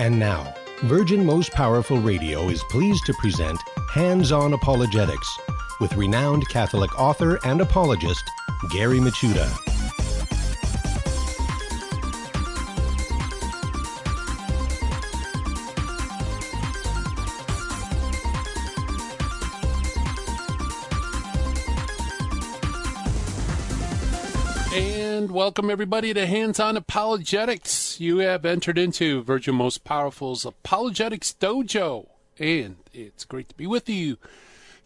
And now, Virgin Most Powerful Radio is pleased to present Hands On Apologetics with renowned Catholic author and apologist Gary Michuta. And welcome everybody to Hands On Apologetics. You have entered into Virgin Most Powerful's Apologetics Dojo, and it's great to be with you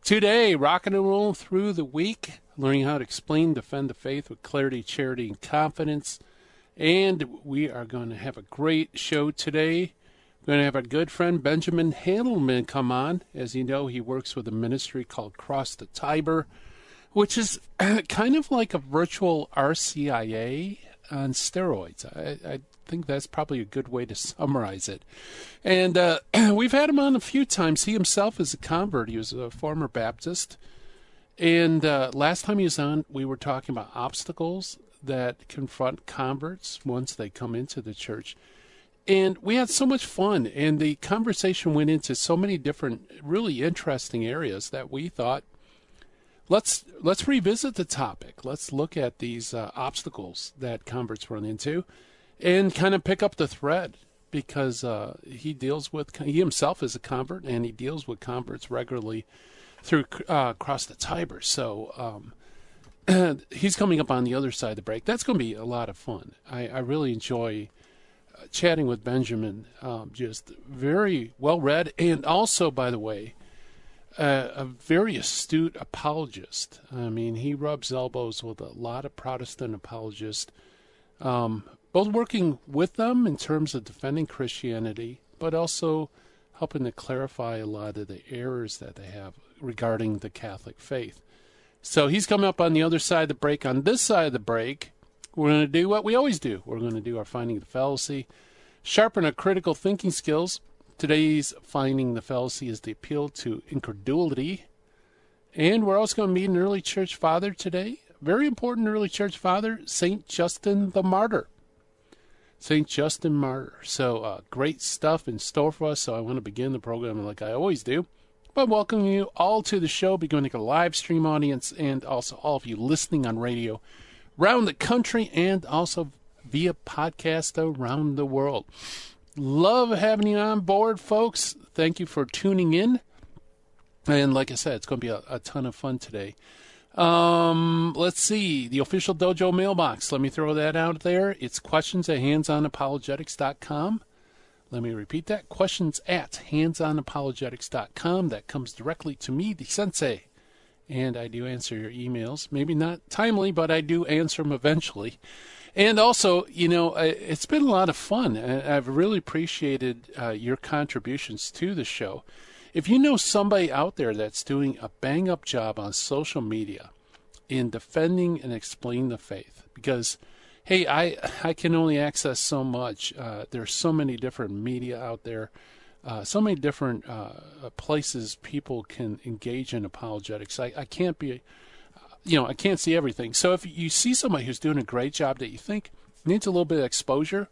today, rocking and rolling through the week, learning how to explain, defend the faith with clarity, charity, and confidence. And we are going to have a great show today. We're going to have our good friend Benjamin Handelman come on. As you know, he works with a ministry called Cross the Tiber which is kind of like a virtual RCIA on steroids. I, I think that's probably a good way to summarize it. And uh, we've had him on a few times. He himself is a convert. He was a former Baptist. And uh, last time he was on, we were talking about obstacles that confront converts once they come into the church. And we had so much fun, and the conversation went into so many different, really interesting areas that we thought let's let's revisit the topic. Let's look at these uh, obstacles that converts run into, and kind of pick up the thread because uh, he deals with he himself is a convert and he deals with converts regularly through uh, across the Tiber. So um, he's coming up on the other side of the break. That's going to be a lot of fun. I, I really enjoy uh, chatting with Benjamin. Um, just very well read, and also, by the way a, a very astute apologist. I mean, he rubs elbows with a lot of Protestant apologists, um, both working with them in terms of defending Christianity, but also helping to clarify a lot of the errors that they have regarding the Catholic faith. So he's coming up on the other side of the break. On this side of the break, we're going to do what we always do. We're going to do our finding the fallacy, sharpen our critical thinking skills, Today's finding the fallacy is the appeal to incredulity. And we're also going to meet an early church father today. Very important early church father, St. Justin the Martyr. St. Justin Martyr. So, uh, great stuff in store for us. So, I want to begin the program like I always do by welcoming you all to the show, beginning a live stream audience, and also all of you listening on radio around the country and also via podcast around the world. Love having you on board, folks. Thank you for tuning in. And like I said, it's going to be a, a ton of fun today. Um, let's see. The official dojo mailbox. Let me throw that out there. It's questions at handsonapologetics.com. Let me repeat that. Questions at handsonapologetics.com. That comes directly to me, the sensei. And I do answer your emails. Maybe not timely, but I do answer them eventually. And also, you know, it's been a lot of fun. I've really appreciated uh, your contributions to the show. If you know somebody out there that's doing a bang up job on social media in defending and explaining the faith, because hey, I I can only access so much. Uh, there's so many different media out there, uh, so many different uh, places people can engage in apologetics. I, I can't be you know, I can't see everything. So if you see somebody who's doing a great job that you think needs a little bit of exposure,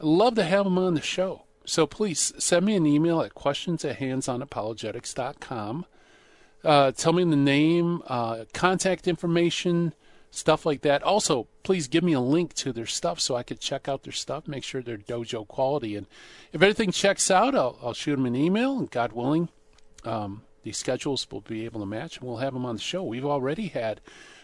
I'd love to have them on the show. So please send me an email at questions at handsonapologetics.com. Uh, tell me the name, uh, contact information, stuff like that. Also, please give me a link to their stuff so I could check out their stuff, make sure they're dojo quality. And if anything checks out, I'll, I'll shoot them an email, and God willing, um, the schedules will be able to match, and we'll have them on the show. We've already had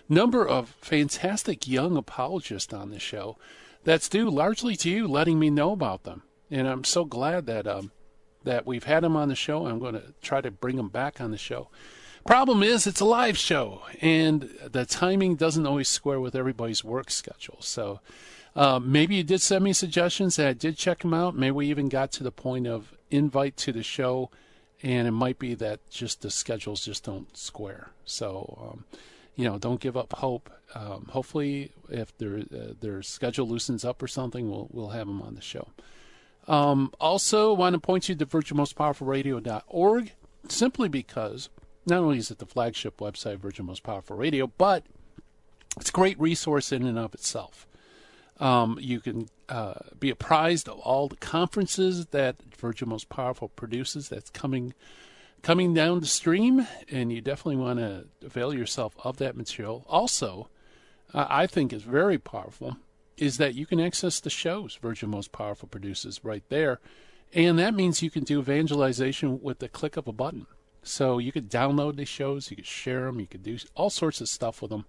number of fantastic young apologists on the show. That's due largely to you letting me know about them, and I'm so glad that um, that we've had them on the show. I'm going to try to bring them back on the show. Problem is, it's a live show, and the timing doesn't always square with everybody's work schedule. So. Uh, maybe you did send me suggestions and I did check them out. Maybe we even got to the point of invite to the show and it might be that just the schedules just don't square. So, um, you know, don't give up hope. Um, hopefully, if their uh, their schedule loosens up or something, we'll we'll have them on the show. Um, also, want to point you to virginmostpowerfulradio.org simply because not only is it the flagship website, Virgin Most Powerful Radio, but it's a great resource in and of itself. Um, you can uh, be apprised of all the conferences that Virgin Most Powerful produces that's coming coming down the stream, and you definitely want to avail yourself of that material. Also, uh, I think is very powerful is that you can access the shows Virgin Most Powerful produces right there. And that means you can do evangelization with the click of a button. So you could download the shows, you could share them, you could do all sorts of stuff with them.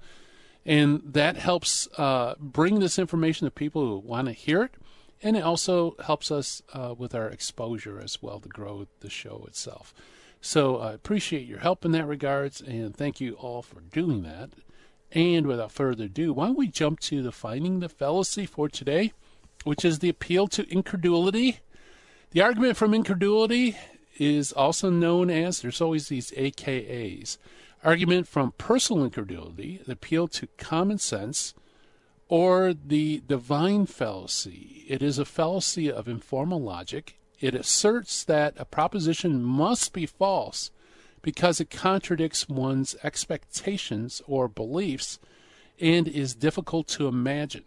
And that helps uh, bring this information to people who want to hear it. And it also helps us uh, with our exposure as well to grow the show itself. So I appreciate your help in that regards, and thank you all for doing that. And without further ado, why don't we jump to the finding the fallacy for today, which is the appeal to incredulity. The argument from incredulity is also known as, there's always these AKAs. Argument from personal incredulity, the appeal to common sense, or the divine fallacy. It is a fallacy of informal logic. It asserts that a proposition must be false because it contradicts one's expectations or beliefs and is difficult to imagine.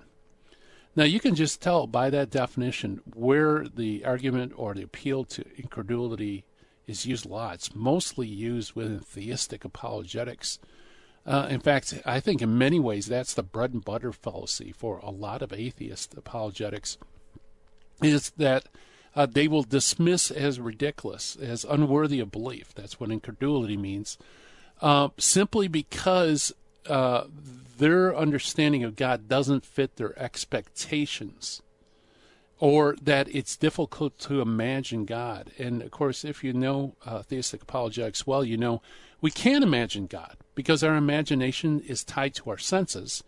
Now, you can just tell by that definition where the argument or the appeal to incredulity is used a lot. It's mostly used within theistic apologetics. Uh, in fact, I think in many ways that's the bread and butter fallacy for a lot of atheist apologetics, is that uh, they will dismiss as ridiculous, as unworthy of belief. That's what incredulity means. Uh, simply because uh, their understanding of God doesn't fit their expectations, or that it's difficult to imagine God. And of course, if you know uh, theistic apologetics well, you know we can't imagine God because our imagination is tied to our senses.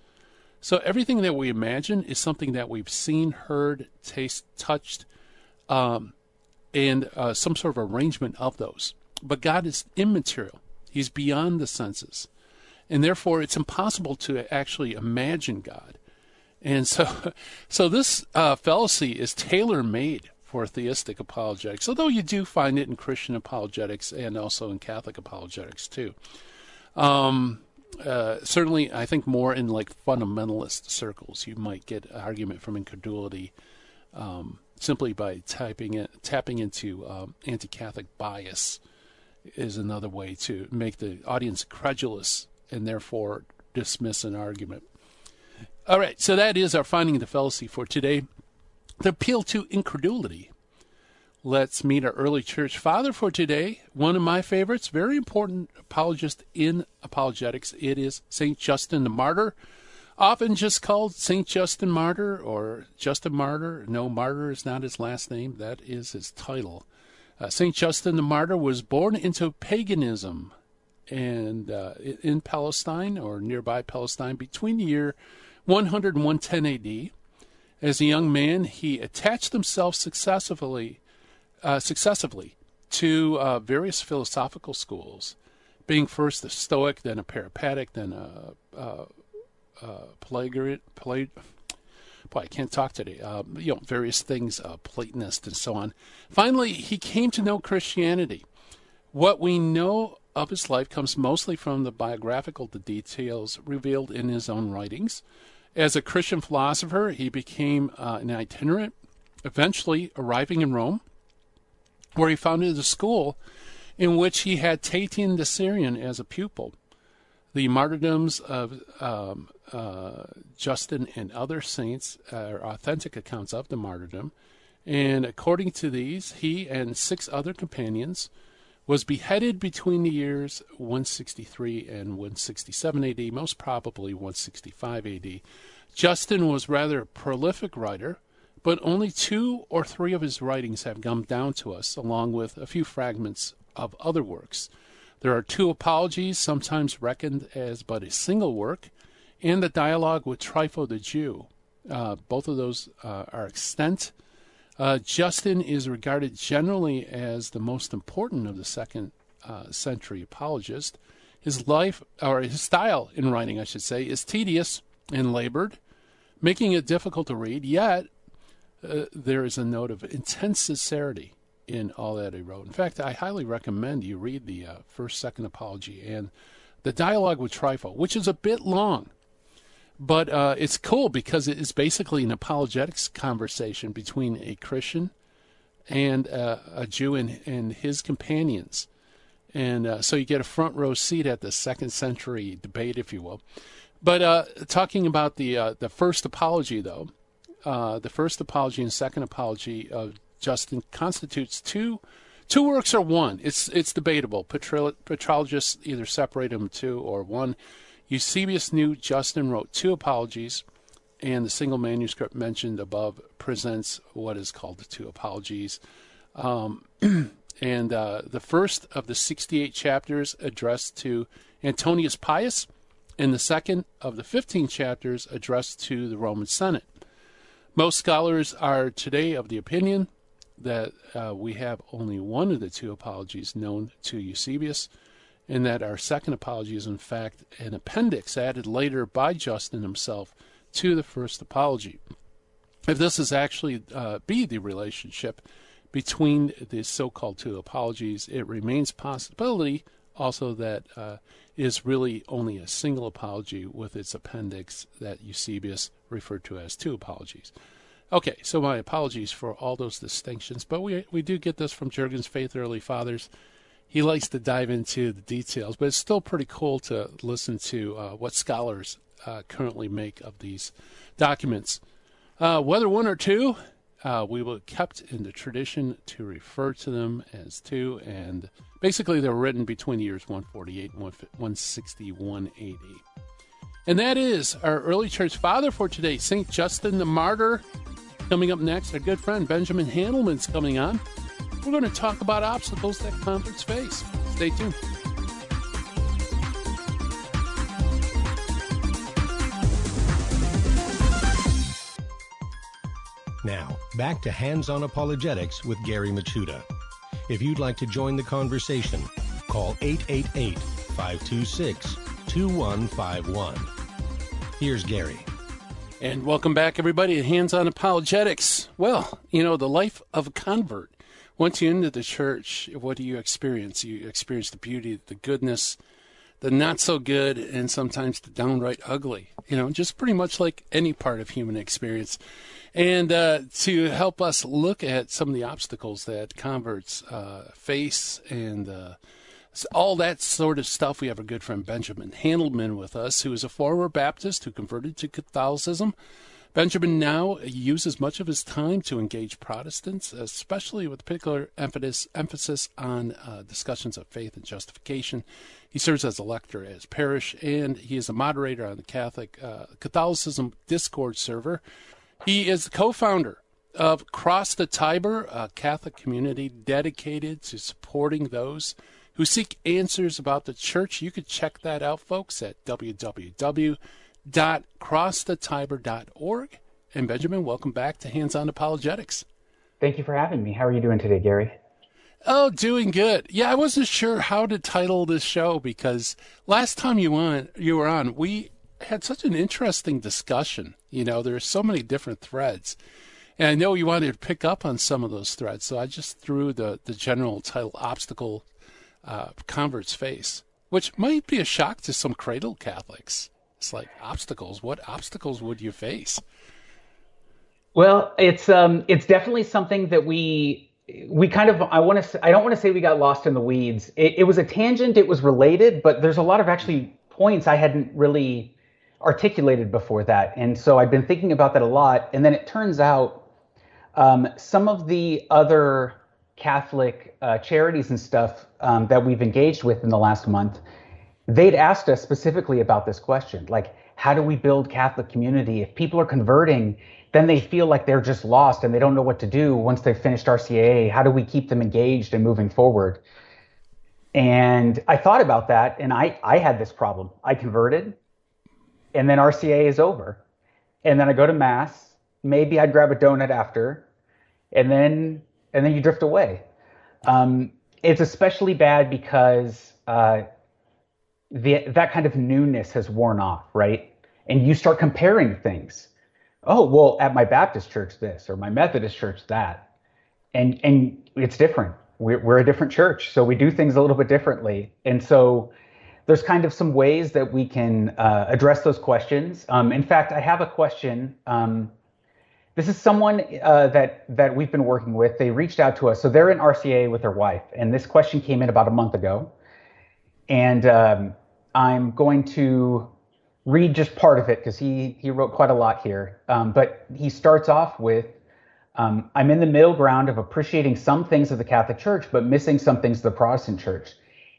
So everything that we imagine is something that we've seen, heard, tasted, touched, um, and uh, some sort of arrangement of those. But God is immaterial, He's beyond the senses. And therefore, it's impossible to actually imagine God. And so, so this uh, fallacy is tailor made for theistic apologetics, although you do find it in Christian apologetics and also in Catholic apologetics too. Um, uh, certainly, I think more in like fundamentalist circles, you might get an argument from incredulity um, simply by typing it, tapping into um, anti-Catholic bias is another way to make the audience credulous and therefore dismiss an argument. All right, so that is our finding of the fallacy for today. The appeal to incredulity. Let's meet our early church father for today. One of my favorites, very important apologist in apologetics. It is St. Justin the Martyr often just called St. Justin Martyr or Justin Martyr. No, Martyr is not his last name, that is his title. Uh, St. Justin the Martyr was born into paganism and uh, in Palestine or nearby Palestine between the year 100 and 110 AD. As a young man, he attached himself successively, uh, successively to uh, various philosophical schools, being first a Stoic, then a Peripatetic, then a, a uh, Pelagian, Pelag- boy, I can't talk today. Uh, you know, various things, uh, Platonist and so on. Finally, he came to know Christianity. What we know of his life comes mostly from the biographical details revealed in his own writings. As a Christian philosopher, he became uh, an itinerant, eventually arriving in Rome, where he founded a school in which he had Tatian the Syrian as a pupil. The martyrdoms of um, uh, Justin and other saints are authentic accounts of the martyrdom. And according to these, he and six other companions was beheaded between the years 163 and 167 AD, most probably 165 AD. Justin was rather a prolific writer, but only two or three of his writings have come down to us, along with a few fragments of other works. There are two apologies, sometimes reckoned as but a single work, and the dialogue with Trypho the Jew. Uh, both of those uh, are extant. Uh, Justin is regarded generally as the most important of the second uh, century apologists. His life, or his style in writing, I should say, is tedious and labored, making it difficult to read, yet uh, there is a note of intense sincerity in all that he wrote. In fact, I highly recommend you read the uh, first, second apology and the dialogue with Trypho, which is a bit long, but uh, it's cool because it's basically an apologetics conversation between a Christian and uh, a Jew and, and his companions. And uh, so you get a front row seat at the second century debate, if you will. But uh, talking about the uh, the first apology, though, the first apology and second apology of Justin constitutes two two works or one. It's it's debatable. Patrologists either separate them two or one. Eusebius knew Justin wrote two apologies, and the single manuscript mentioned above presents what is called the two apologies. Um, and uh, the first of the 68 chapters addressed to Antoninus Pius, and the second of the 15 chapters addressed to the Roman Senate. Most scholars are today of the opinion that uh, we have only one of the two apologies known to Eusebius, and that our second apology is in fact an appendix added later by Justin himself to the first apology. If this is actually uh, be the relationship between the so-called two apologies, it remains possibility also that uh, is really only a single apology with its appendix that Eusebius referred to as two apologies. Okay, so my apologies for all those distinctions, but we we do get this from Jurgens' Faith Early Fathers. He likes to dive into the details, but it's still pretty cool to listen to uh, what scholars uh, currently make of these documents. Uh, whether one or two, uh, we were kept in the tradition to refer to them as two, and basically they were written between the years 148 and 161 AD. And that is our early church father for today, St. Justin the Martyr. Coming up next, our good friend Benjamin Handelman's coming on. We're going to talk about obstacles that converts face. Stay tuned. Now, back to Hands on Apologetics with Gary Michuta. If you'd like to join the conversation, call 888 526 2151. Here's Gary. And welcome back, everybody, to Hands on Apologetics. Well, you know, the life of a convert. Once you enter the church, what do you experience? You experience the beauty, the goodness, the not so good, and sometimes the downright ugly. You know, just pretty much like any part of human experience. And uh, to help us look at some of the obstacles that converts uh, face and uh, all that sort of stuff. We have our good friend Benjamin Handelman with us, who is a former Baptist who converted to Catholicism. Benjamin now uses much of his time to engage Protestants, especially with particular emphasis, emphasis on uh, discussions of faith and justification. He serves as a lector at his parish, and he is a moderator on the Catholic uh, Catholicism Discord server. He is the co-founder of Cross the Tiber, a Catholic community dedicated to supporting those who seek answers about the church. You could check that out, folks, at www.crossthetiber.org. And Benjamin, welcome back to Hands On Apologetics. Thank you for having me. How are you doing today, Gary? Oh, doing good. Yeah, I wasn't sure how to title this show because last time you on you were on, we had such an interesting discussion. You know, there are so many different threads. And I know you wanted to pick up on some of those threads, so I just threw the, the general title obstacle uh, convert's face, which might be a shock to some cradle Catholics. It's like obstacles. What obstacles would you face? Well, it's um, it's definitely something that we we kind of I want to I don't want to say we got lost in the weeds. It, it was a tangent. It was related, but there's a lot of actually points I hadn't really articulated before that, and so I've been thinking about that a lot. And then it turns out um, some of the other Catholic uh, charities and stuff um, that we've engaged with in the last month, they'd asked us specifically about this question like, how do we build Catholic community? If people are converting, then they feel like they're just lost and they don't know what to do once they've finished RCIA. How do we keep them engaged and moving forward? And I thought about that and I, I had this problem. I converted and then RCIA is over. And then I go to Mass. Maybe I'd grab a donut after. And then and then you drift away. Um, it's especially bad because uh, the, that kind of newness has worn off, right? And you start comparing things. Oh, well, at my Baptist church, this, or my Methodist church, that. And, and it's different. We're, we're a different church, so we do things a little bit differently. And so there's kind of some ways that we can uh, address those questions. Um, in fact, I have a question. Um, this is someone uh, that that we've been working with. They reached out to us, so they're in RCIA with their wife, and this question came in about a month ago. And um, I'm going to read just part of it because he he wrote quite a lot here. Um, but he starts off with, um, "I'm in the middle ground of appreciating some things of the Catholic Church, but missing some things of the Protestant Church.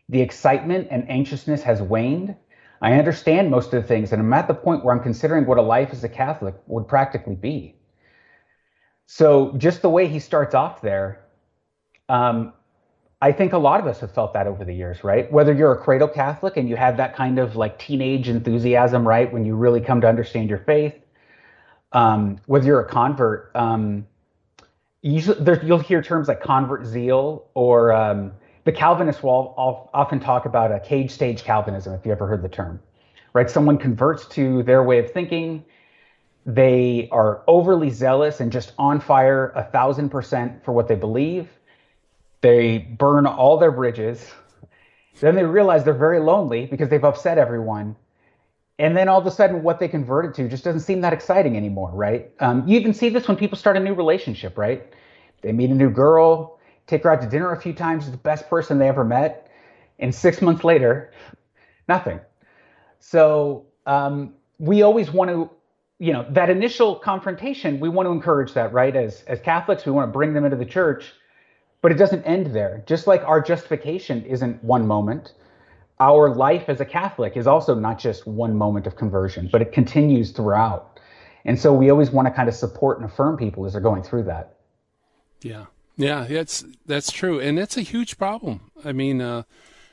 The excitement and anxiousness has waned." I understand most of the things, and I'm at the point where I'm considering what a life as a Catholic would practically be. So just the way he starts off there, um, I think a lot of us have felt that over the years, right? Whether you're a cradle Catholic and you have that kind of like teenage enthusiasm, right, when you really come to understand your faith, um, whether you're a convert, um, usually there, you'll hear terms like convert zeal or um, the Calvinists will often talk about a cage stage Calvinism, if you ever heard the term, right? Someone converts to their way of thinking they are overly zealous and just on fire a thousand percent for what they believe. They burn all their bridges. Then they realize they're very lonely because they've upset everyone. And then all of a sudden, what they converted to just doesn't seem that exciting anymore, right? Um, you even see this when people start a new relationship, right? They meet a new girl, take her out to dinner a few times, the best person they ever met. And six months later, nothing. So um, we always want to you know that initial confrontation we want to encourage that right? As as catholics we want to bring them into the church but it doesn't end there. Just like our justification isn't one moment our life as a catholic is also not just one moment of conversion but it continues throughout. And so we always want to kind of support and affirm people as they're going through that. Yeah. Yeah that's that's true. And that's a huge problem. I mean uh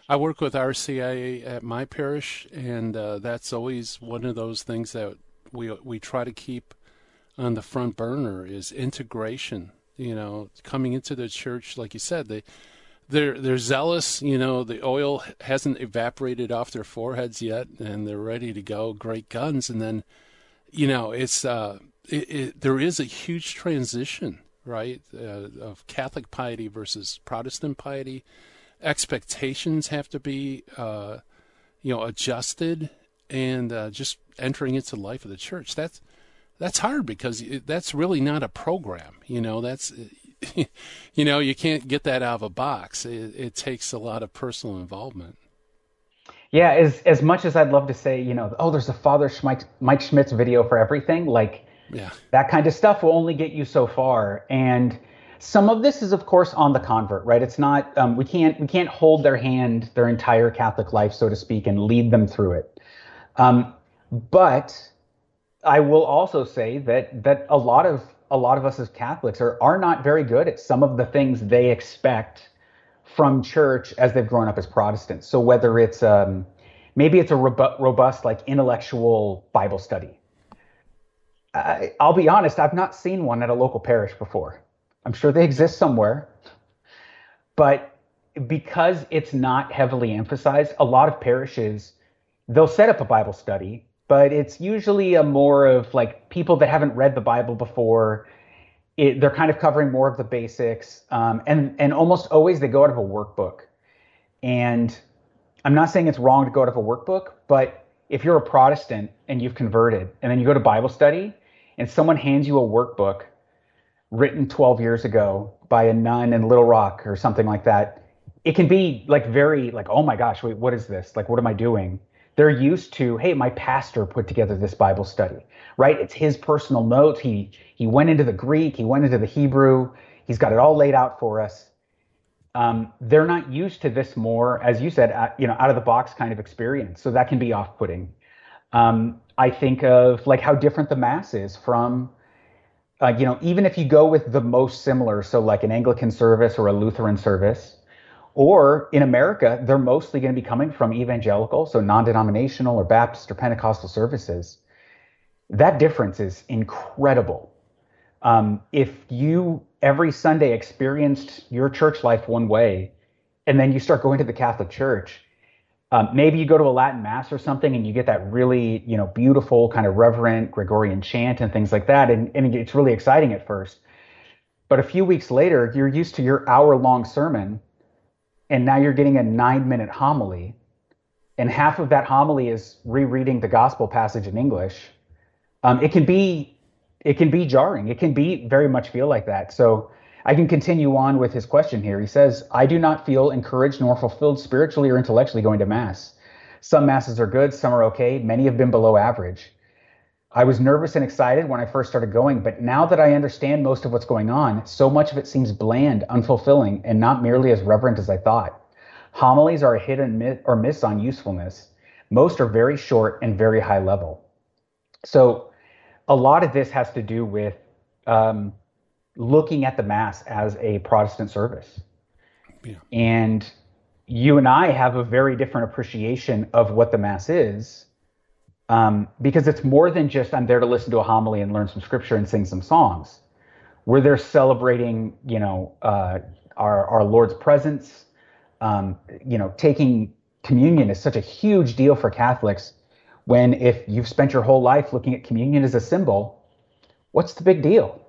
I work with RCIA at my parish, and uh, that's always one of those things that we we try to keep on the front burner is integration. You know, coming into the church, like you said, they they're they're zealous. You know, the oil hasn't evaporated off their foreheads yet, and they're ready to go. Great guns, and then, you know, it's uh, it, it, there is a huge transition, right, uh, of Catholic piety versus Protestant piety. Expectations have to be, uh, you know, adjusted, and uh, just entering into the life of the church. That's that's hard because that's really not a program. You know, that's you know you can't get that out of a box. It, it takes a lot of personal involvement. Yeah, as as much as I'd love to say, you know, oh, there's a Father Mike, Mike Schmitz video for everything. Like, yeah, that kind of stuff will only get you so far. And some of this is, of course, on the convert, right? It's not um, we can't we can't hold their hand their entire Catholic life, so to speak, and lead them through it. Um, but I will also say that that a lot of a lot of us as Catholics are are not very good at some of the things they expect from church as they've grown up as Protestants. So whether it's um, maybe it's a robust like intellectual Bible study. I, I'll be honest, I've not seen one at a local parish before. I'm sure they exist somewhere, but because it's not heavily emphasized, a lot of parishes they'll set up a Bible study but it's usually a more of like people that haven't read the Bible before. It, they're kind of covering more of the basics, um, and and almost always they go out of a workbook. And I'm not saying it's wrong to go out of a workbook, but if you're a Protestant and you've converted, and then you go to Bible study, and someone hands you a workbook written 12 years ago by a nun in Little Rock or something like that, it can be like very like, oh my gosh, wait, what is this? Like, what am I doing? They're used to hey my pastor put together this bible study right? It's his personal notes he he went into the greek he went into the hebrew. He's got it all laid out for us. Um, they're not used to this more as you said uh, you know out of the box kind of experience. So that can be off-putting. Um, i think of like how different the mass is from uh, you know even if you go with the most similar so like an anglican service or a lutheran service or in America, they're mostly going to be coming from evangelical, so non denominational or Baptist or Pentecostal services. That difference is incredible. Um, if you every Sunday experienced your church life one way, and then you start going to the Catholic Church, um, maybe you go to a Latin Mass or something and you get that really, you know, beautiful kind of reverent Gregorian chant and things like that. And, and it's really exciting at first. But a few weeks later, you're used to your hour long sermon and now you're getting a nine minute homily and half of that homily is rereading the gospel passage in English, um, it can be it can be jarring. It can be very much feel like that. So I can continue on with his question here. He says, I do not feel encouraged nor fulfilled spiritually or intellectually going to Mass. Some Masses are good, some are okay, many have been below average. I was nervous and excited when I first started going, but now that I understand most of what's going on, so much of it seems bland, unfulfilling, and not merely as reverent as I thought. Homilies are a hit or miss on usefulness. Most are very short and very high level. So, a lot of this has to do with um, looking at the Mass as a Protestant service. Yeah. And you and I have a very different appreciation of what the Mass is um, because it's more than just I'm there to listen to a homily and learn some scripture and sing some songs. We're there celebrating, you know, uh, our our Lord's presence. Um, you know, taking communion is such a huge deal for Catholics. When if you've spent your whole life looking at communion as a symbol, what's the big deal?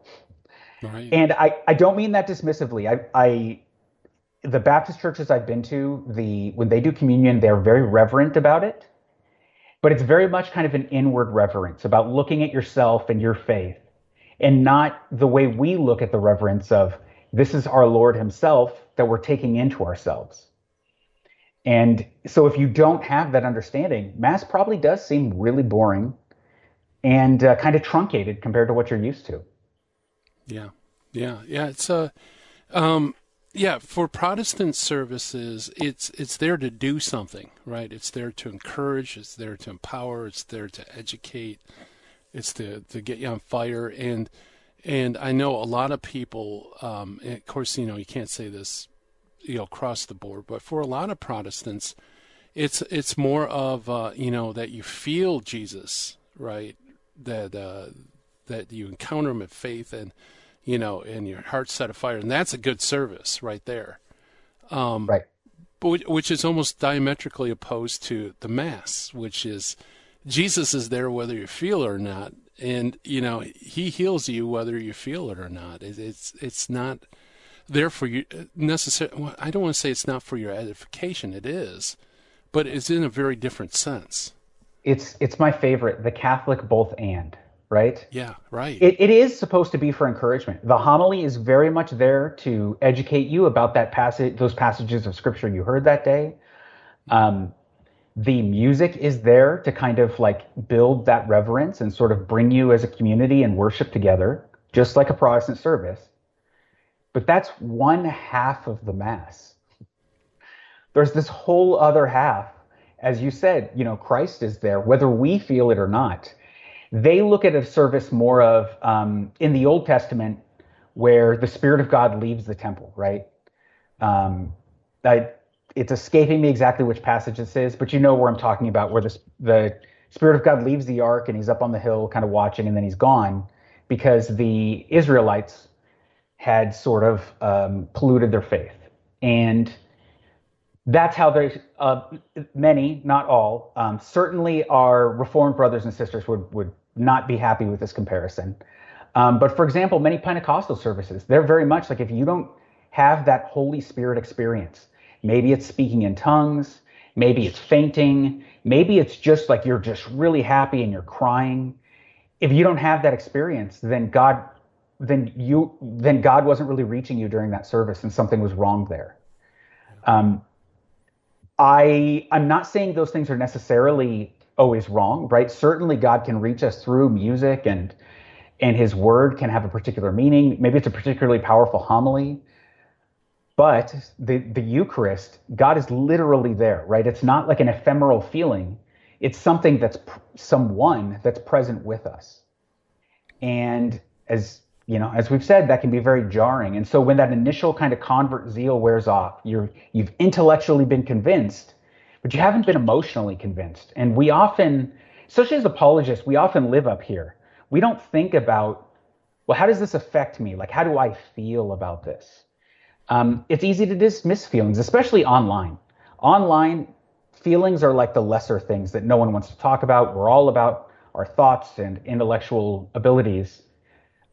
Right. And I, I don't mean that dismissively. I, I the Baptist churches I've been to, the when they do communion, they're very reverent about it but it's very much kind of an inward reverence about looking at yourself and your faith and not the way we look at the reverence of this is our Lord Himself that we're taking into ourselves. And so, if you don't have that understanding, Mass probably does seem really boring and uh, kind of truncated compared to what you're used to. Yeah, yeah, yeah. It's a, uh, um, yeah, for Protestant services, it's it's there to do something, right? It's there to encourage, it's there to empower, it's there to educate, it's to to get you on fire, and and I know a lot of people. Um, of course, you know you can't say this, you know, across the board, but for a lot of Protestants, it's it's more of uh, you know that you feel Jesus, right? That uh, that you encounter him in faith and you know, and your heart set afire, and that's a good service right there. Um, right. But which is almost diametrically opposed to the mass, which is Jesus is there whether you feel it or not, and you know He heals you whether you feel it or not. It, it's it's not there for you necessarily. I don't want to say it's not for your edification. It is, but it's in a very different sense. It's it's my favorite. The Catholic both and right? Yeah, right. It, it is supposed to be for encouragement. The homily is very much there to educate you about that passage, those passages of scripture you heard that day. Um, the music is there to kind of like build that reverence and sort of bring you as a community and worship together, just like a Protestant service. But that's one half of the mass. There's this whole other half. As you said, you know, Christ is there, whether we feel it or not they look at a service more of um, in the Old Testament where the Spirit of God leaves the temple, right? Um, I, it's escaping me exactly which passage this is, but you know where I'm talking about, where the, the Spirit of God leaves the ark and he's up on the hill kind of watching and then he's gone because the Israelites had sort of um, polluted their faith. And that's how they, uh, many, not all, um, certainly our Reformed brothers and sisters would would not be happy with this comparison. Um, but for example, many Pentecostal services, they're very much like if you don't have that Holy Spirit experience, maybe it's speaking in tongues, maybe it's fainting, maybe it's just like you're just really happy and you're crying. If you don't have that experience, then God, then you, then God wasn't really reaching you during that service, and something was wrong there. Um, I I'm not saying those things are necessarily always wrong, right? Certainly God can reach us through music and and his word can have a particular meaning. Maybe it's a particularly powerful homily. But the the Eucharist, God is literally there, right? It's not like an ephemeral feeling. It's something that's someone that's present with us. And as you know, as we've said, that can be very jarring. And so when that initial kind of convert zeal wears off, you're you've intellectually been convinced, but you haven't been emotionally convinced. And we often, especially as apologists, we often live up here. We don't think about, well, how does this affect me? Like, how do I feel about this? Um, it's easy to dismiss feelings, especially online. Online, feelings are like the lesser things that no one wants to talk about. We're all about our thoughts and intellectual abilities.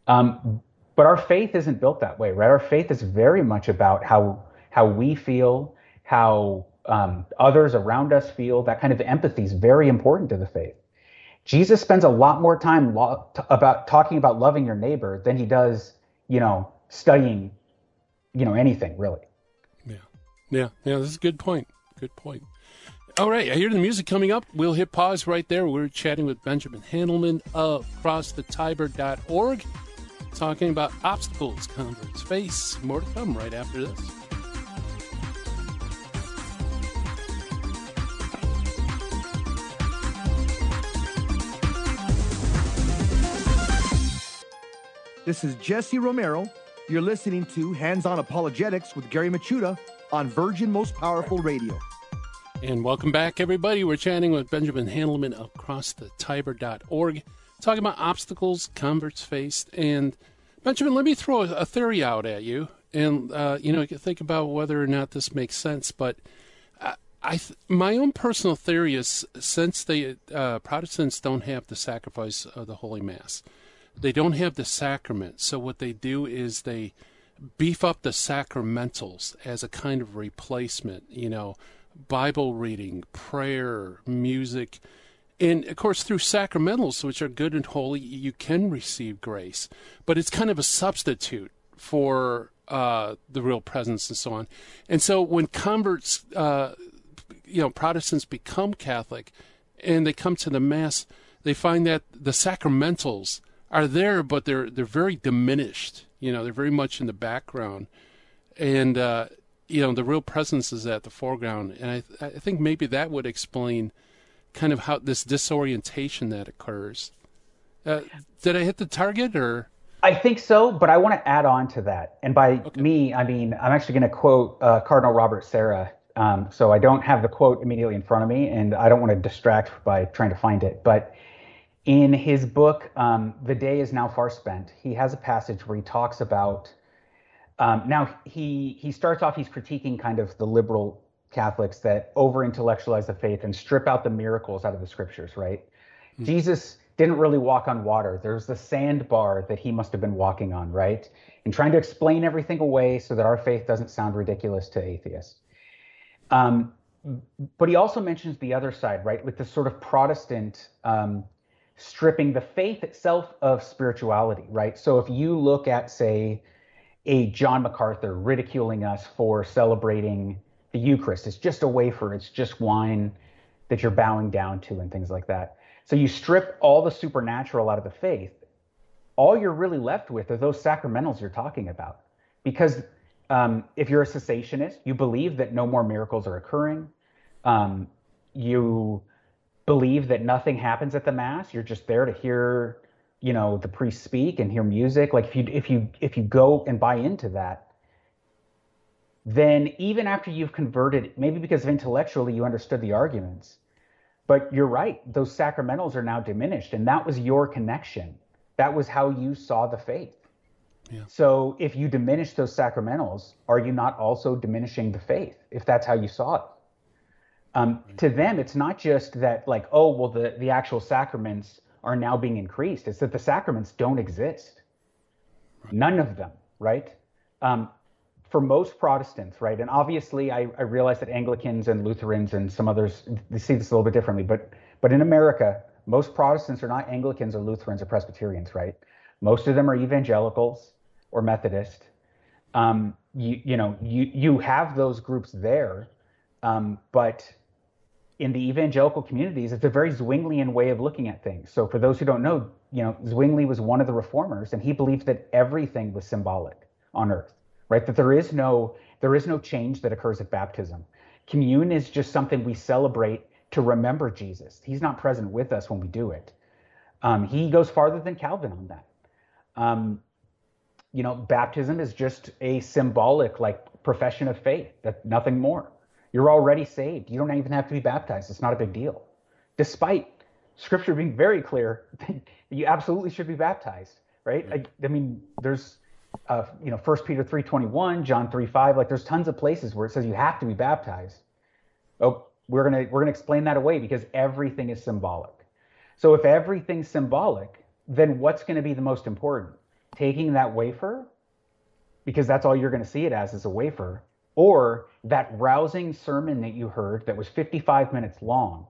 Um, but our faith isn't built that way, right? Our faith is very much about how how we feel, how um, others around us feel. That kind of empathy is very important to the faith. Jesus spends a lot more time lo- t- about talking about loving your neighbor than he does, you know, studying, you know, anything really. Yeah, yeah, yeah. This is a good point. Good point. All right, I hear the music coming up. We'll hit pause right there. We're chatting with Benjamin Handelman of CrossTheTiber.org, talking about obstacles converts face. More to come right after this. This is Jesse Romero. You're listening to Hands On Apologetics with Gary Michuta on Virgin Most Powerful Radio. And welcome back, everybody. We're chatting with Benjamin Handelman of CrossTheTiber.org, talking about obstacles converts faced. And Benjamin, let me throw a theory out at you, and uh, you know, you can think about whether or not this makes sense. But I, I my own personal theory is since the uh, Protestants don't have the sacrifice of the Holy Mass they don't have the sacrament. So what they do is they beef up the sacramentals as a kind of replacement, you know, Bible reading, prayer, music. And of course, through sacramentals, which are good and holy, you can receive grace. But it's kind of a substitute for uh, the real presence and so on. And so when converts, uh, you know, Protestants become Catholic and they come to the Mass, they find that the sacramentals are there, but they're they're very diminished. You know, they're very much in the background, and uh, you know the real presence is at the foreground. And I th- I think maybe that would explain kind of how this disorientation that occurs. Uh, did I hit the target or? I think so, but I want to add on to that. And by okay. me, I mean I'm actually going to quote uh, Cardinal Robert Sarah. Um, so I don't have the quote immediately in front of me, and I don't want to distract by trying to find it. But in his book, um, The Day is Now Far Spent, he has a passage where he talks about. Um, now, he, he starts off, he's critiquing kind of the liberal Catholics that over intellectualize the faith and strip out the miracles out of the scriptures, right? Mm-hmm. Jesus didn't really walk on water. There's the sandbar that he must have been walking on, right? And trying to explain everything away so that our faith doesn't sound ridiculous to atheists. Um, but he also mentions the other side, right? With the sort of Protestant um, stripping the faith itself of spirituality, right? So if you look at, say, a John MacArthur ridiculing us for celebrating the Eucharist, it's just a wafer, it's just wine that you're bowing down to, and things like that. So you strip all the supernatural out of the faith. All you're really left with are those sacramentals you're talking about. Because um, if you're a cessationist, you believe that no more miracles are occurring. Um, you believe that nothing happens at the mass. You're just there to hear, you know, the priest speak and hear music. Like if you if you if you go and buy into that, then even after you've converted, maybe because of intellectually you understood the arguments, but you're right, those sacramentals are now diminished, and that was your connection. That was how you saw the faith. Yeah. So if you diminish those sacramentals, are you not also diminishing the faith if that's how you saw it? Um, to them, it's not just that like, oh, well, the, the actual sacraments are now being increased. It's that the sacraments don't exist. None of them, right? Um, for most Protestants, right? And obviously, I, I realize that Anglicans and Lutherans and some others they see this a little bit differently, but but in America, most Protestants are not Anglicans or Lutherans or Presbyterians, right? Most of them are evangelicals or Methodist. Um, you you know you you have those groups there, um, but in the evangelical communities, it's a very Zwinglian way of looking at things. So for those who don't know, you know, Zwingli was one of the reformers, and he believed that everything was symbolic on earth, right? That there is no there is no change that occurs at baptism. Commune is just something we celebrate to remember Jesus. He's not present with us when we do it. Um, he goes farther than Calvin on that. Um, you know, baptism is just a symbolic, like profession of faith. That nothing more. You're already saved. You don't even have to be baptized. It's not a big deal. Despite scripture being very clear that you absolutely should be baptized, right? I, I mean, there's uh, you know, 1 Peter 3:21, John 3:5, like there's tons of places where it says you have to be baptized. Oh, we're going to we're going to explain that away because everything is symbolic. So if everything's symbolic, then what's going to be the most important? Taking that wafer because that's all you're going to see it as is a wafer or that rousing sermon that you heard that was 55 minutes long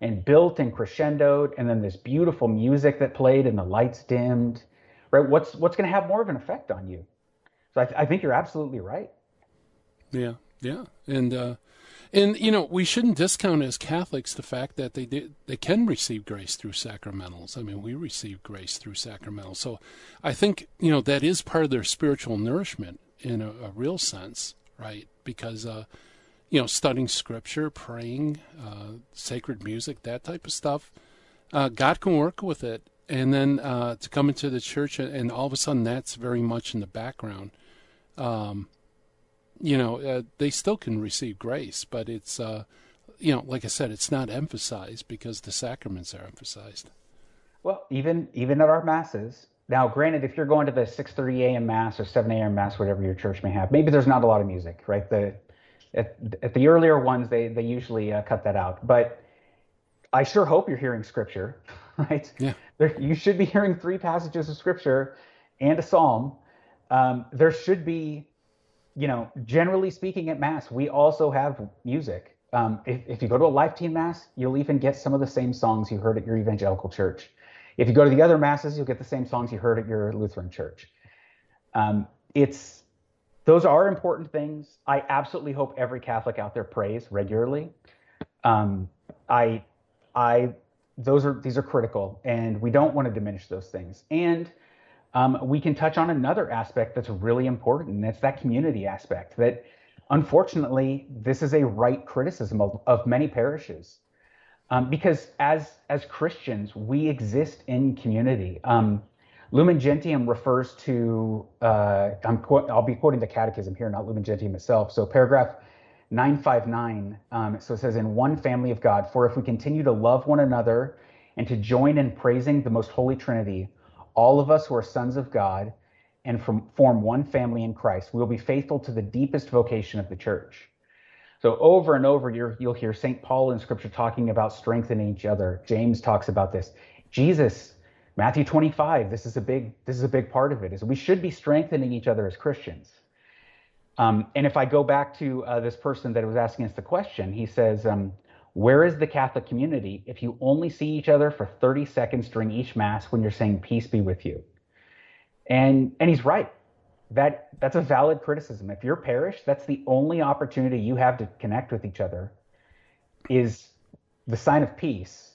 and built and crescendoed and then this beautiful music that played and the lights dimmed right? What's what's going to have more of an effect on you? So I, th- I think you're absolutely right. Yeah yeah. And uh and you know we shouldn't discount as catholics the fact that they did, they can receive grace through sacramentals. I mean we receive grace through sacramentals so i think you know that is part of their spiritual nourishment in a, a real sense right because uh you know, studying scripture, praying, uh, sacred music, that type of stuff. Uh, God can work with it. And then uh, to come into the church, and all of a sudden that's very much in the background. Um, you know, uh, they still can receive grace, but it's, uh, you know, like I said, it's not emphasized because the sacraments are emphasized. Well, even even at our masses. Now, granted, if you're going to the 6:30 a.m. mass or 7 a.m. mass, whatever your church may have, maybe there's not a lot of music, right? The at, at the earlier ones, they they usually uh, cut that out. But I sure hope you're hearing scripture, right? Yeah. There, you should be hearing three passages of scripture and a psalm. Um, there should be, you know, generally speaking, at mass, we also have music. Um, if, if you go to a Life Teen mass, you'll even get some of the same songs you heard at your evangelical church. If you go to the other masses, you'll get the same songs you heard at your Lutheran church. Um, it's those are important things. I absolutely hope every Catholic out there prays regularly. Um, I, I, those are these are critical, and we don't want to diminish those things. And um, we can touch on another aspect that's really important, and it's that community aspect. That unfortunately, this is a right criticism of, of many parishes, um, because as as Christians, we exist in community. Um, Lumen Gentium refers to, uh, I'm, I'll be quoting the catechism here, not Lumen Gentium itself. So, paragraph 959, um, so it says, In one family of God, for if we continue to love one another and to join in praising the most holy Trinity, all of us who are sons of God and from, form one family in Christ, we will be faithful to the deepest vocation of the church. So over and over, you will hear St. Paul in Scripture talking about strengthening each other. James talks about this. Jesus Matthew 25, this is a big this is a big part of it. Is we should be strengthening each other as Christians. Um, and if I go back to uh, this person that was asking us the question, he says, um, "Where is the Catholic community if you only see each other for 30 seconds during each mass when you're saying peace be with you?" And and he's right. That that's a valid criticism. If your parish, that's the only opportunity you have to connect with each other, is the sign of peace.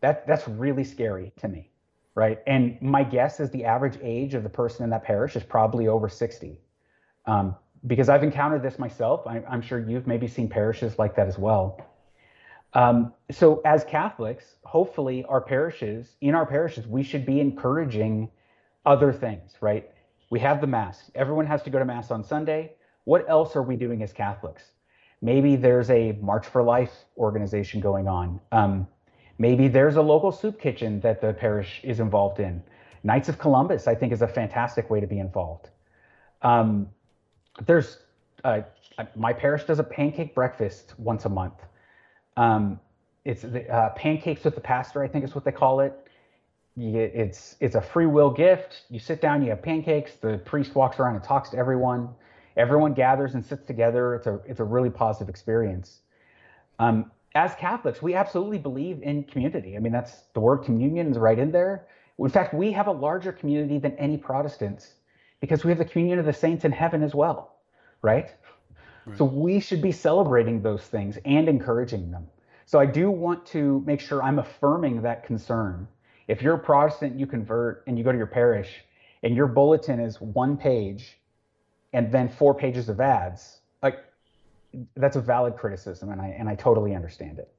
That that's really scary to me right? And my guess is the average age of the person in that parish is probably over 60. Um, because I've encountered this myself. I, am sure you've maybe seen parishes like that as well. Um, so, as Catholics, hopefully, our parishes, in our parishes, we should be encouraging other things, right? We have the Mass. Everyone has to go to Mass on Sunday. What else are we doing as Catholics? Maybe there's a March for Life organization going on. Um, Maybe there's a local soup kitchen that the parish is involved in. Knights of Columbus, I think, is a fantastic way to be involved. Um, there's uh, my parish does a pancake breakfast once a month. Um, it's the, uh, pancakes with the pastor, I think is what they call it. Get, it's it's a free will gift. You sit down, you have pancakes. The priest walks around and talks to everyone. Everyone gathers and sits together. It's a it's a really positive experience. Um, as Catholics, we absolutely believe in community. I mean, that's the word communion is right in there. In fact, we have a larger community than any Protestants because we have the communion of the saints in heaven as well, right? right? So we should be celebrating those things and encouraging them. So I do want to make sure I'm affirming that concern. If you're a Protestant, you convert and you go to your parish and your bulletin is one page and then four pages of ads, like that's a valid criticism, and I and I totally understand it.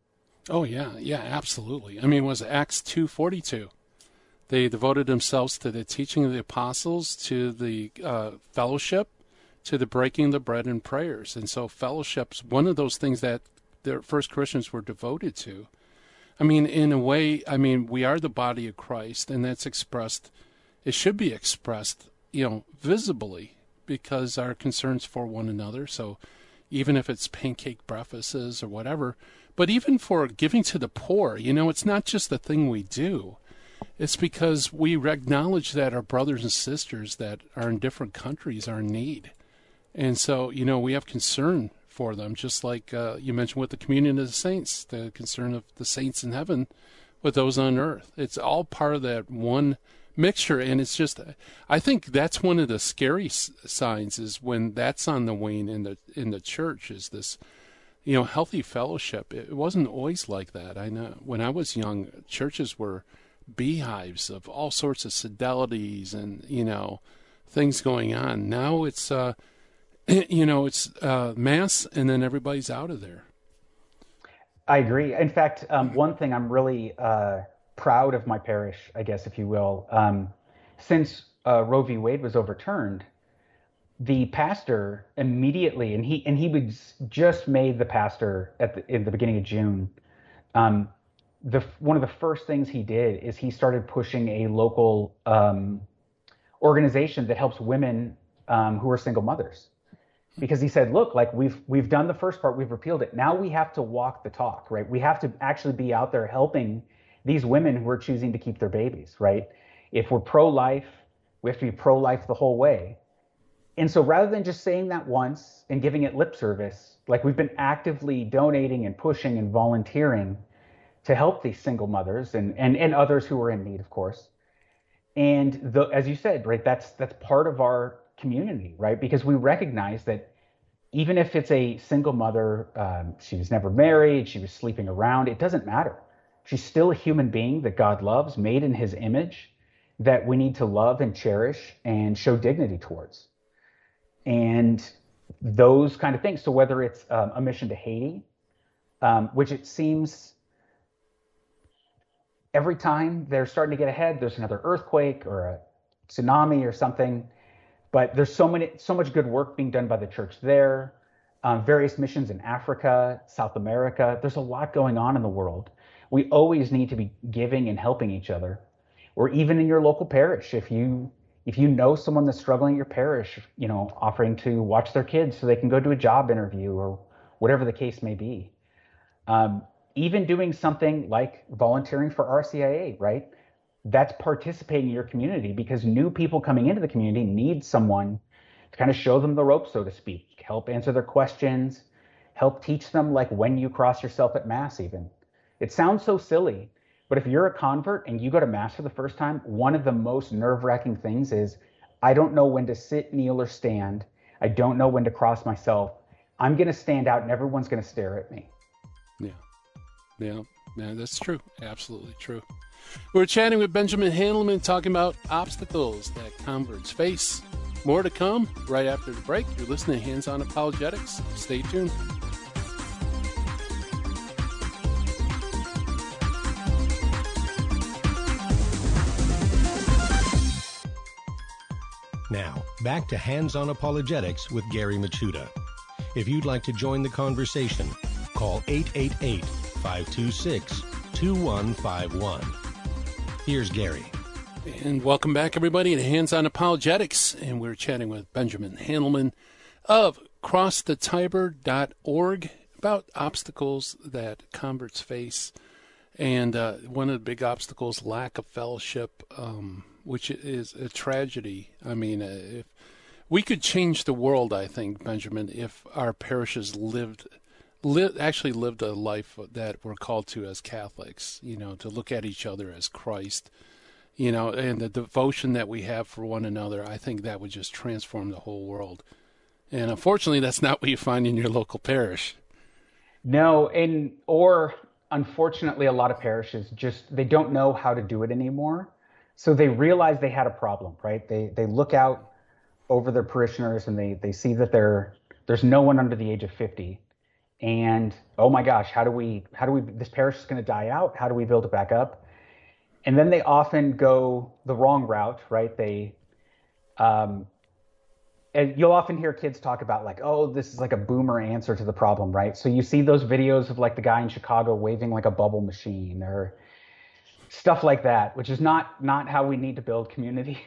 Oh yeah, yeah, absolutely. I mean, was Acts two forty two? They devoted themselves to the teaching of the apostles, to the uh, fellowship, to the breaking of the bread and prayers. And so, fellowship's one of those things that the first Christians were devoted to. I mean, in a way, I mean, we are the body of Christ, and that's expressed. It should be expressed, you know, visibly because our concerns for one another. So even if it's pancake breakfasts or whatever. But even for giving to the poor, you know, it's not just the thing we do. It's because we acknowledge that our brothers and sisters that are in different countries are in need. And so, you know, we have concern for them, just like uh, you mentioned with the communion of the saints, the concern of the saints in heaven with those on earth. It's all part of that one mixture, and it's just, I think that's one of the scary signs is when that's on the wane in the in the church is this, you know, healthy fellowship. It wasn't always like that. I know when I was young, churches were beehives of all sorts of fidelities and you know things going on. Now it's uh, you know it's uh, mass, and then everybody's out of there. I agree. In fact, um, one thing I'm really uh, proud of my parish, I guess, if you will, um, since uh, Roe v. Wade was overturned, the pastor immediately, and he and he was just made the pastor at the, in the beginning of June. Um, the one of the first things he did is he started pushing a local um, organization that helps women um, who are single mothers because he said look like we've we've done the first part we've repealed it. Now we have to walk the talk right? We have to actually be out there helping these women who are choosing to keep their babies right? If we're pro-life we have to be pro-life the whole way. And so rather than just saying that once and giving it lip service like we've been actively donating and pushing and volunteering to help these single mothers and and, and others who are in need, of course. And the, as you said, right, that's that's part of our community, right? Because we recognize that even if it's a single mother, um, she was never married, she was sleeping around, it doesn't matter. She's still a human being that God loves, made in His image, that we need to love and cherish and show dignity towards. And those kind of things. So whether it's um, a mission to Haiti, um, which it seems every time they're starting to get ahead, there's another earthquake or a tsunami or something. But there's so many, so much good work being done by the church there. Um, various missions in Africa, South America. There's a lot going on in the world. We always need to be giving and helping each other, or even in your local parish. If you if you know someone that's struggling in your parish, you know, offering to watch their kids so they can go to a job interview or whatever the case may be. Um, even doing something like volunteering for RCIA, right? That's participating in your community because new people coming into the community need someone to kind of show them the ropes, so to speak, help answer their questions, help teach them like when you cross yourself at Mass, even. It sounds so silly, but if you're a convert and you go to Mass for the first time, one of the most nerve wracking things is I don't know when to sit, kneel, or stand. I don't know when to cross myself. I'm going to stand out and everyone's going to stare at me. Yeah. Yeah, yeah, that's true. Absolutely true. We're chatting with Benjamin Handelman talking about obstacles that converts face. More to come right after the break. You're listening to Hands On Apologetics. Stay tuned. Now, back to Hands On Apologetics with Gary Michuta. If you'd like to join the conversation, call 888 526 2151. Here's Gary. And welcome back, everybody, to Hands on Apologetics. And we're chatting with Benjamin Handelman of crossthetiber.org about obstacles that converts face. And uh, one of the big obstacles, lack of fellowship, um, which is a tragedy. I mean, uh, if we could change the world, I think, Benjamin, if our parishes lived li- actually lived a life that we're called to as Catholics, you know, to look at each other as Christ, you know, and the devotion that we have for one another, I think that would just transform the whole world. And unfortunately, that's not what you find in your local parish. No, and or unfortunately, a lot of parishes just they don't know how to do it anymore. So they realize they had a problem, right? They they look out over their parishioners and they they see that there there's no one under the age of 50 and oh my gosh how do we how do we this parish is going to die out. How do we build it back up? And then they often go the wrong route right? They um and you'll often hear kids talk about like oh this is like a boomer answer to the problem right? So you see those videos of like the guy in chicago waving like a bubble machine or stuff like that which is not not how we need to build community.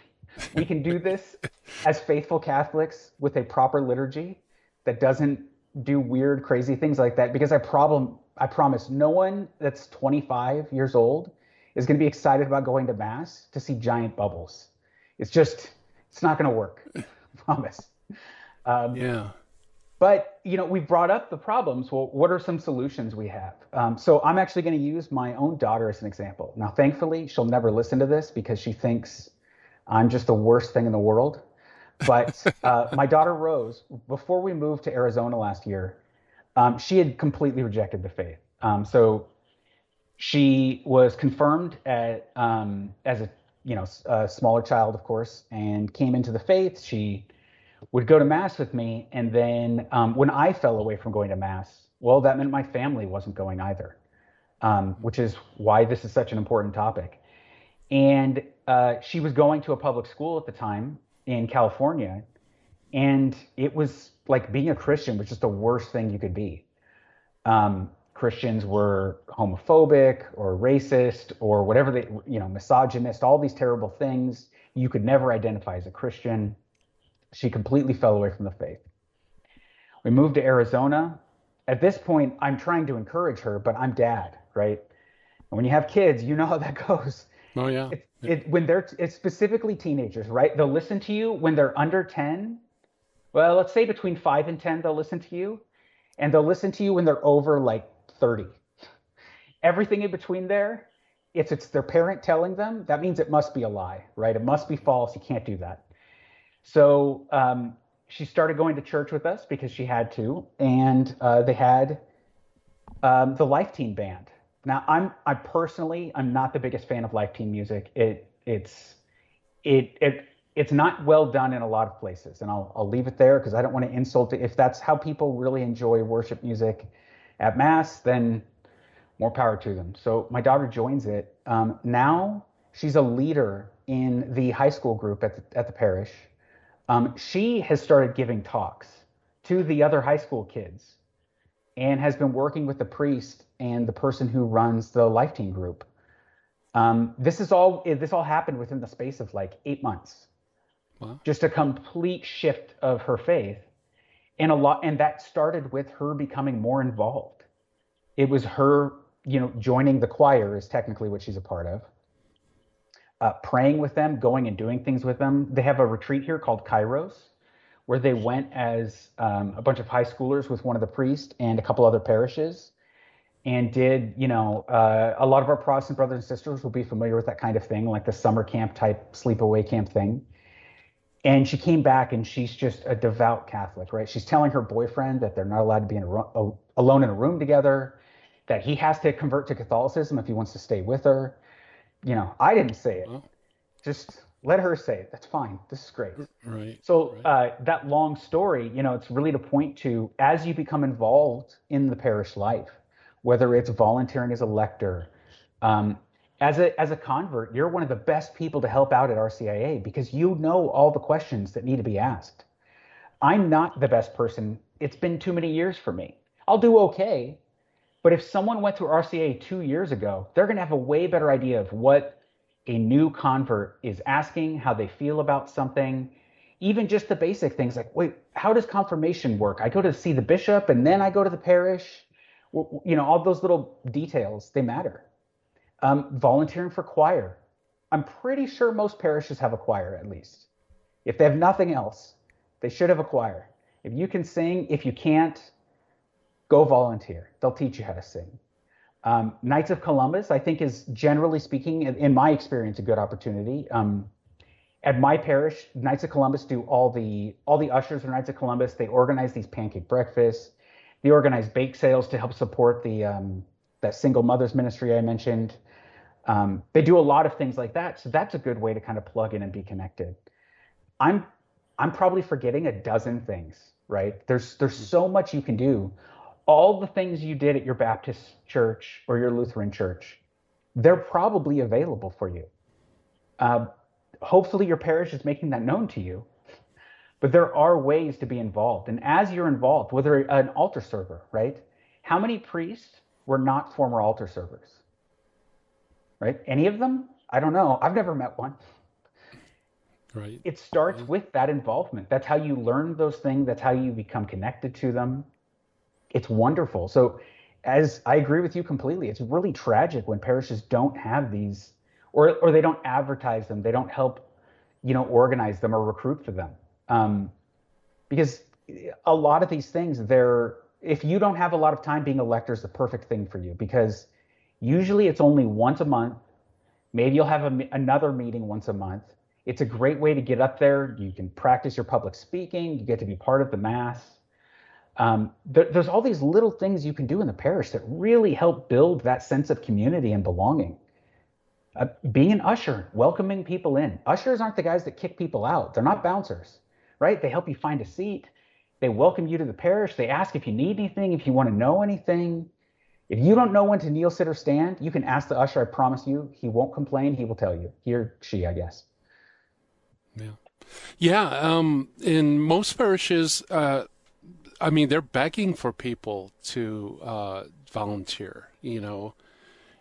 We can do this as faithful catholics with a proper liturgy that doesn't do weird, crazy things like that because I problem I promise no one that's 25 years old is going to be excited about going to mass to see giant bubbles. It's just it's not going to work. I promise. Um, yeah. But you know, we brought up the problems. Well, what are some solutions we have? Um, so I'm actually going to use my own daughter as an example. Now, thankfully, she'll never listen to this because she thinks I'm just the worst thing in the world. But uh, my daughter Rose, before we moved to Arizona last year, um, she had completely rejected the faith. Um, so she was confirmed at, um, as a you know a smaller child, of course, and came into the faith. She would go to mass with me, and then um, when I fell away from going to mass, well, that meant my family wasn't going either, um, which is why this is such an important topic. And uh, she was going to a public school at the time in California, and it was like being a Christian was just the worst thing you could be. Um, Christians were homophobic or racist or whatever they, you know, misogynist, all these terrible things. You could never identify as a Christian. She completely fell away from the faith. We moved to Arizona. At this point, I'm trying to encourage her, but I'm dad, right? And when you have kids, you know how that goes. Oh yeah. It, it, when they're it's specifically teenagers, right? They'll listen to you when they're under 10. Well, let's say between 5 and 10 they'll listen to you, and they'll listen to you when they're over like 30. Everything in between there, if it's their parent telling them, that means it must be a lie, right? It must be false. You can't do that. So um, she started going to church with us because she had to, and uh, they had um, the Life Teen band. Now, I'm I personally I'm not the biggest fan of Life Teen music. It it's it it it's not well done in a lot of places, and I'll I'll leave it there because I don't want to insult it. If that's how people really enjoy worship music at mass, then more power to them. So my daughter joins it. Um, now she's a leader in the high school group at the, at the parish. Um, she has started giving talks to the other high school kids and has been working with the priest and the person who runs the Life Teen group. Um, this is all this all happened within the space of like eight months. Wow. Just a complete shift of her faith, and a lot, and that started with her becoming more involved. It was her, you know, joining the choir is technically what she's a part of uh, praying with them, going and doing things with them. They have a retreat here called Kairos, where they went as um, a bunch of high schoolers with one of the priests and a couple other parishes, and did you know uh, a lot of our Protestant brothers and sisters will be familiar with that kind of thing, like the summer camp type sleepaway camp thing. And she came back and she's just a devout Catholic, right? She's telling her boyfriend that they're not allowed to be in a, alone in a room together, that he has to convert to Catholicism if he wants to stay with her you know, I didn't say it. Well, Just let her say it. That's fine. This is great. Right. So right. Uh, that long story, you know, it's really to point to as you become involved in the parish life, whether it's volunteering as a lector, um, as a as a convert, you're one of the best people to help out at RCIA because you know all the questions that need to be asked. I'm not the best person. It's been too many years for me. I'll do okay, but if someone went through RCIA two years ago, they're going to have a way better idea of what a new convert is asking, how they feel about something, even just the basic things like, wait, how does confirmation work? I go to see the bishop and then I go to the parish. You know, all those little details, they matter. Um, volunteering for choir. I'm pretty sure most parishes have a choir at least. If they have nothing else, they should have a choir. If you can sing, if you can't, go volunteer. They'll teach you how to sing. Um, Knights of Columbus, I think, is generally speaking, in, in my experience, a good opportunity. Um, at my parish, Knights of Columbus do all the all the ushers are Knights of Columbus. They organize these pancake breakfasts. They organize bake sales to help support the um, that single mothers ministry I mentioned. Um, they do a lot of things like that. So that's a good way to kind of plug in and be connected. I'm I'm probably forgetting a dozen things, right? There's there's so much you can do all the things you did at your Baptist church or your Lutheran church, they're probably available for you. Uh, hopefully, your parish is making that known to you. But there are ways to be involved. And as you're involved, whether an altar server, right? How many priests were not former altar servers? Right? Any of them? I don't know. I've never met one. Right. It starts with that involvement. That's how you learn those things. That's how you become connected to them it's wonderful. So as I agree with you completely, it's really tragic when parishes don't have these or or they don't advertise them, they don't help, you know, organize them or recruit for them. Um, because a lot of these things, they're if you don't have a lot of time, being a lector is the perfect thing for you because usually it's only once a month. Maybe you'll have a, another meeting once a month. It's a great way to get up there. You can practice your public speaking. You get to be part of the mass. Um, there, there's all these little things you can do in the parish that really help build that sense of community and belonging. Uh, being an usher, welcoming people in. Ushers aren't the guys that kick people out. They're not bouncers, right? They help you find a seat. They welcome you to the parish. They ask if you need anything, if you want to know anything. If you don't know when to kneel, sit, or stand, you can ask the usher. I promise you, he won't complain. He will tell you. He or she, I guess. Yeah. Yeah. Um, in most parishes, uh, I mean, they're begging for people to uh, volunteer, you know,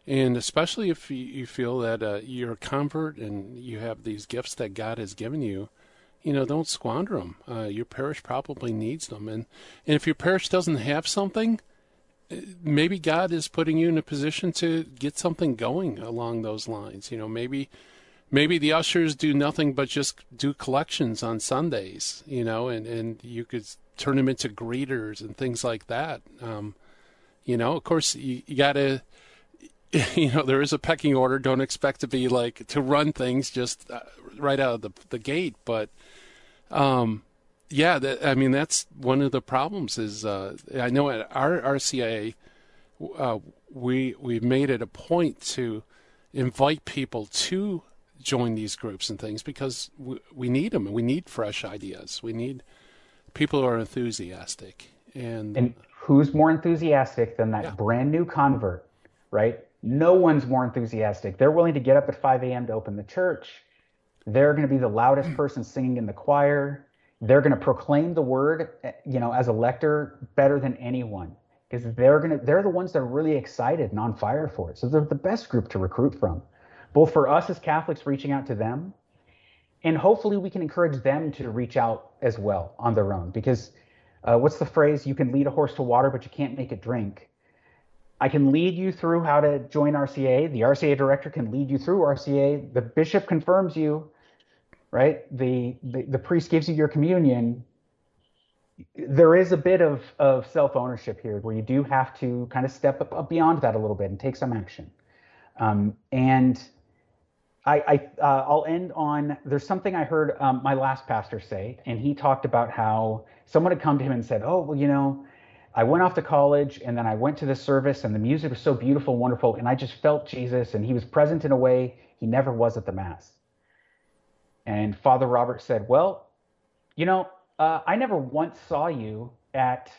and especially if you, feel that uh, you're a convert and you have these gifts that God has given you, you know, don't squander them. Uh, your parish probably needs them, and and if your parish doesn't have something, uh, maybe God is putting you in a position to get something going along those lines. You know, maybe maybe the ushers do nothing but just do collections on Sundays. You know, and and you could turn them into greeters and things like that. Um, you know, of course, you, you got to you know there is a pecking order don't expect to be like to run things just uh, right out of the the gate but um, yeah, that, I mean that's one of the problems. Is uh, I know at our RCIA, uh, we we've made it a point to invite people to join these groups and things because we, we need them and we need fresh ideas. We need people who are enthusiastic and and who's more enthusiastic than that yeah. brand new convert, right? No one's more enthusiastic. They're willing to get up at 5 a.m. to open the church they're going to be the loudest person singing in the choir. They're going to proclaim the word, you know, as a lector better than anyone because they're going to they're the ones that are really excited and on fire for it. So they're the best group to recruit from, both for us as Catholics reaching out to them, and hopefully we can encourage them to reach out as well on their own. Because uh, what's the phrase? You can lead a horse to water, but you can't make it drink. I can lead you through how to join RCIA. The RCIA director can lead you through RCIA. The bishop confirms you, right? The, the, the priest gives you your communion. There is a bit of, of self ownership here where you do have to kind of step up, beyond that a little bit and take some action. Um, and I, I uh, I'll end on there's something I heard um, my last pastor say, and he talked about how someone had come to him and said, "Oh, well, you know, I went off to college and then I went to the service and the music was so beautiful, and wonderful, and I just felt Jesus and he was present in a way he never was at the Mass. And Father Robert said, Well, you know, uh, I never once saw you at,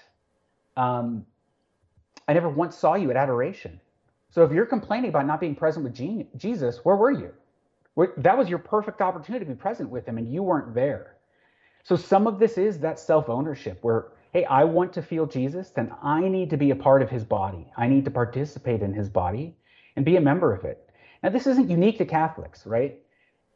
um, I never once saw you at adoration. So if you're complaining about not being present with Jesus, where were you? That was your perfect opportunity to be present with him and you weren't there. So some of this is that self ownership where hey, I want to feel Jesus, then I need to be a part of his body. I need to participate in his body and be a member of it. Now, this isn't unique to Catholics, right?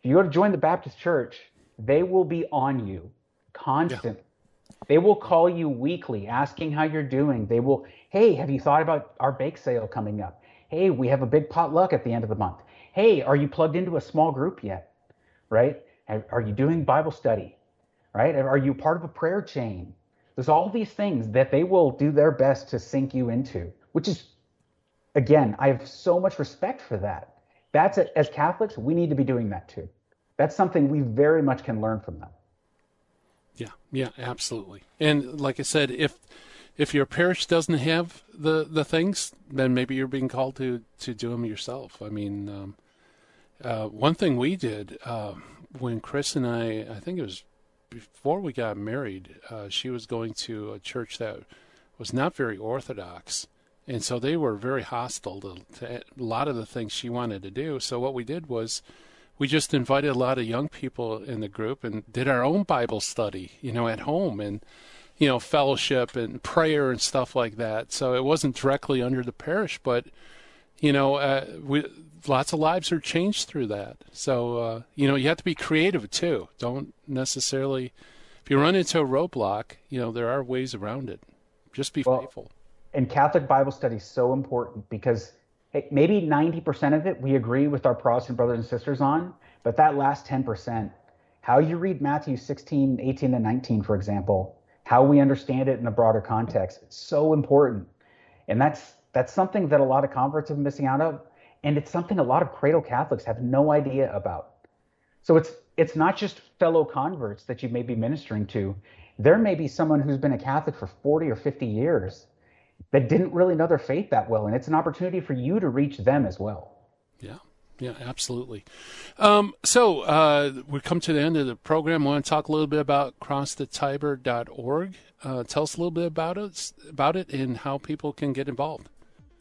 If you go to join the Baptist church, they will be on you constant. Yeah. They will call you weekly asking how you're doing. They will, hey, have you thought about our bake sale coming up? Hey, we have a big potluck at the end of the month. Hey, are you plugged into a small group yet? Right? Are you doing Bible study? Right? Are you part of a prayer chain? There's all these things that they will do their best to sink you into, which is, again, I have so much respect for that. That's a, as Catholics, we need to be doing that too. That's something we very much can learn from them. Yeah, yeah, absolutely. And like I said, if if your parish doesn't have the the things, then maybe you're being called to to do them yourself. I mean, um, uh, one thing we did uh, when Chris and I, I think it was before we got married, uh, she was going to a church that was not very orthodox, and so they were very hostile to, to, a lot of the things she wanted to do. So what we did was we just invited a lot of young people in the group and did our own Bible study, you know, at home and you know fellowship and prayer and stuff like that. So it wasn't directly under the parish, but you know, uh, we lots of lives are changed through that. So uh, you know, you have to be creative too. Don't necessarily if you run into a roadblock, you know, there are ways around it. Just be well, faithful. And Catholic Bible study is so important because hey, maybe 90% of it we agree with our Protestant brothers and sisters on, but that last 10%, how you read Matthew 16, 18, and 19, for example, how we understand it in a broader context. It's so important. And that's that's something that a lot of converts are missing out of. And it's something a lot of cradle Catholics have no idea about. So it's it's not just fellow converts that you may be ministering to. There may be someone who's been a Catholic for 40 or 50 years that didn't really know their faith that well. And it's an opportunity for you to reach them as well. Yeah. Yeah, absolutely. Um, so uh, we come to the end of the program. I want to talk a little bit about crossthetiber.org. Uh, tell us a little bit about it, about it, and how people can get involved.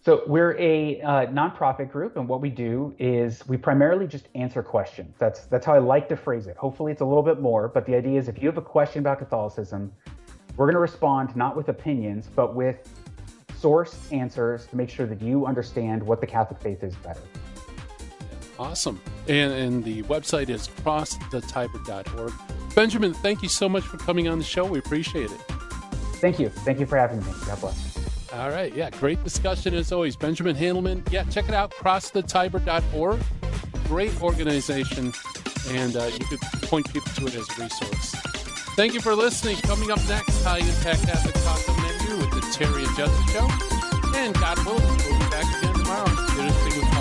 So we're a uh, nonprofit group, and what we do is we primarily just answer questions. That's that's how I like to phrase it. Hopefully, it's a little bit more, but the idea is if you have a question about Catholicism, we're going to respond not with opinions, but with source answers to make sure that you understand what the Catholic faith is better. Awesome. And, and the website is crossthetiber.org. Benjamin, thank you so much for coming on the show. We appreciate it. Thank you. Thank you for having me. God bless. All right. Yeah. Great discussion as always. Benjamin Handelman. Yeah. Check it out. CrossTheTiber.org. Great organization. And uh, you could point people to it as a resource. Thank you for listening. Coming up next, High Impact Catholic Talk menu with the Terry and Justice Show. And God willing, we'll be back again tomorrow.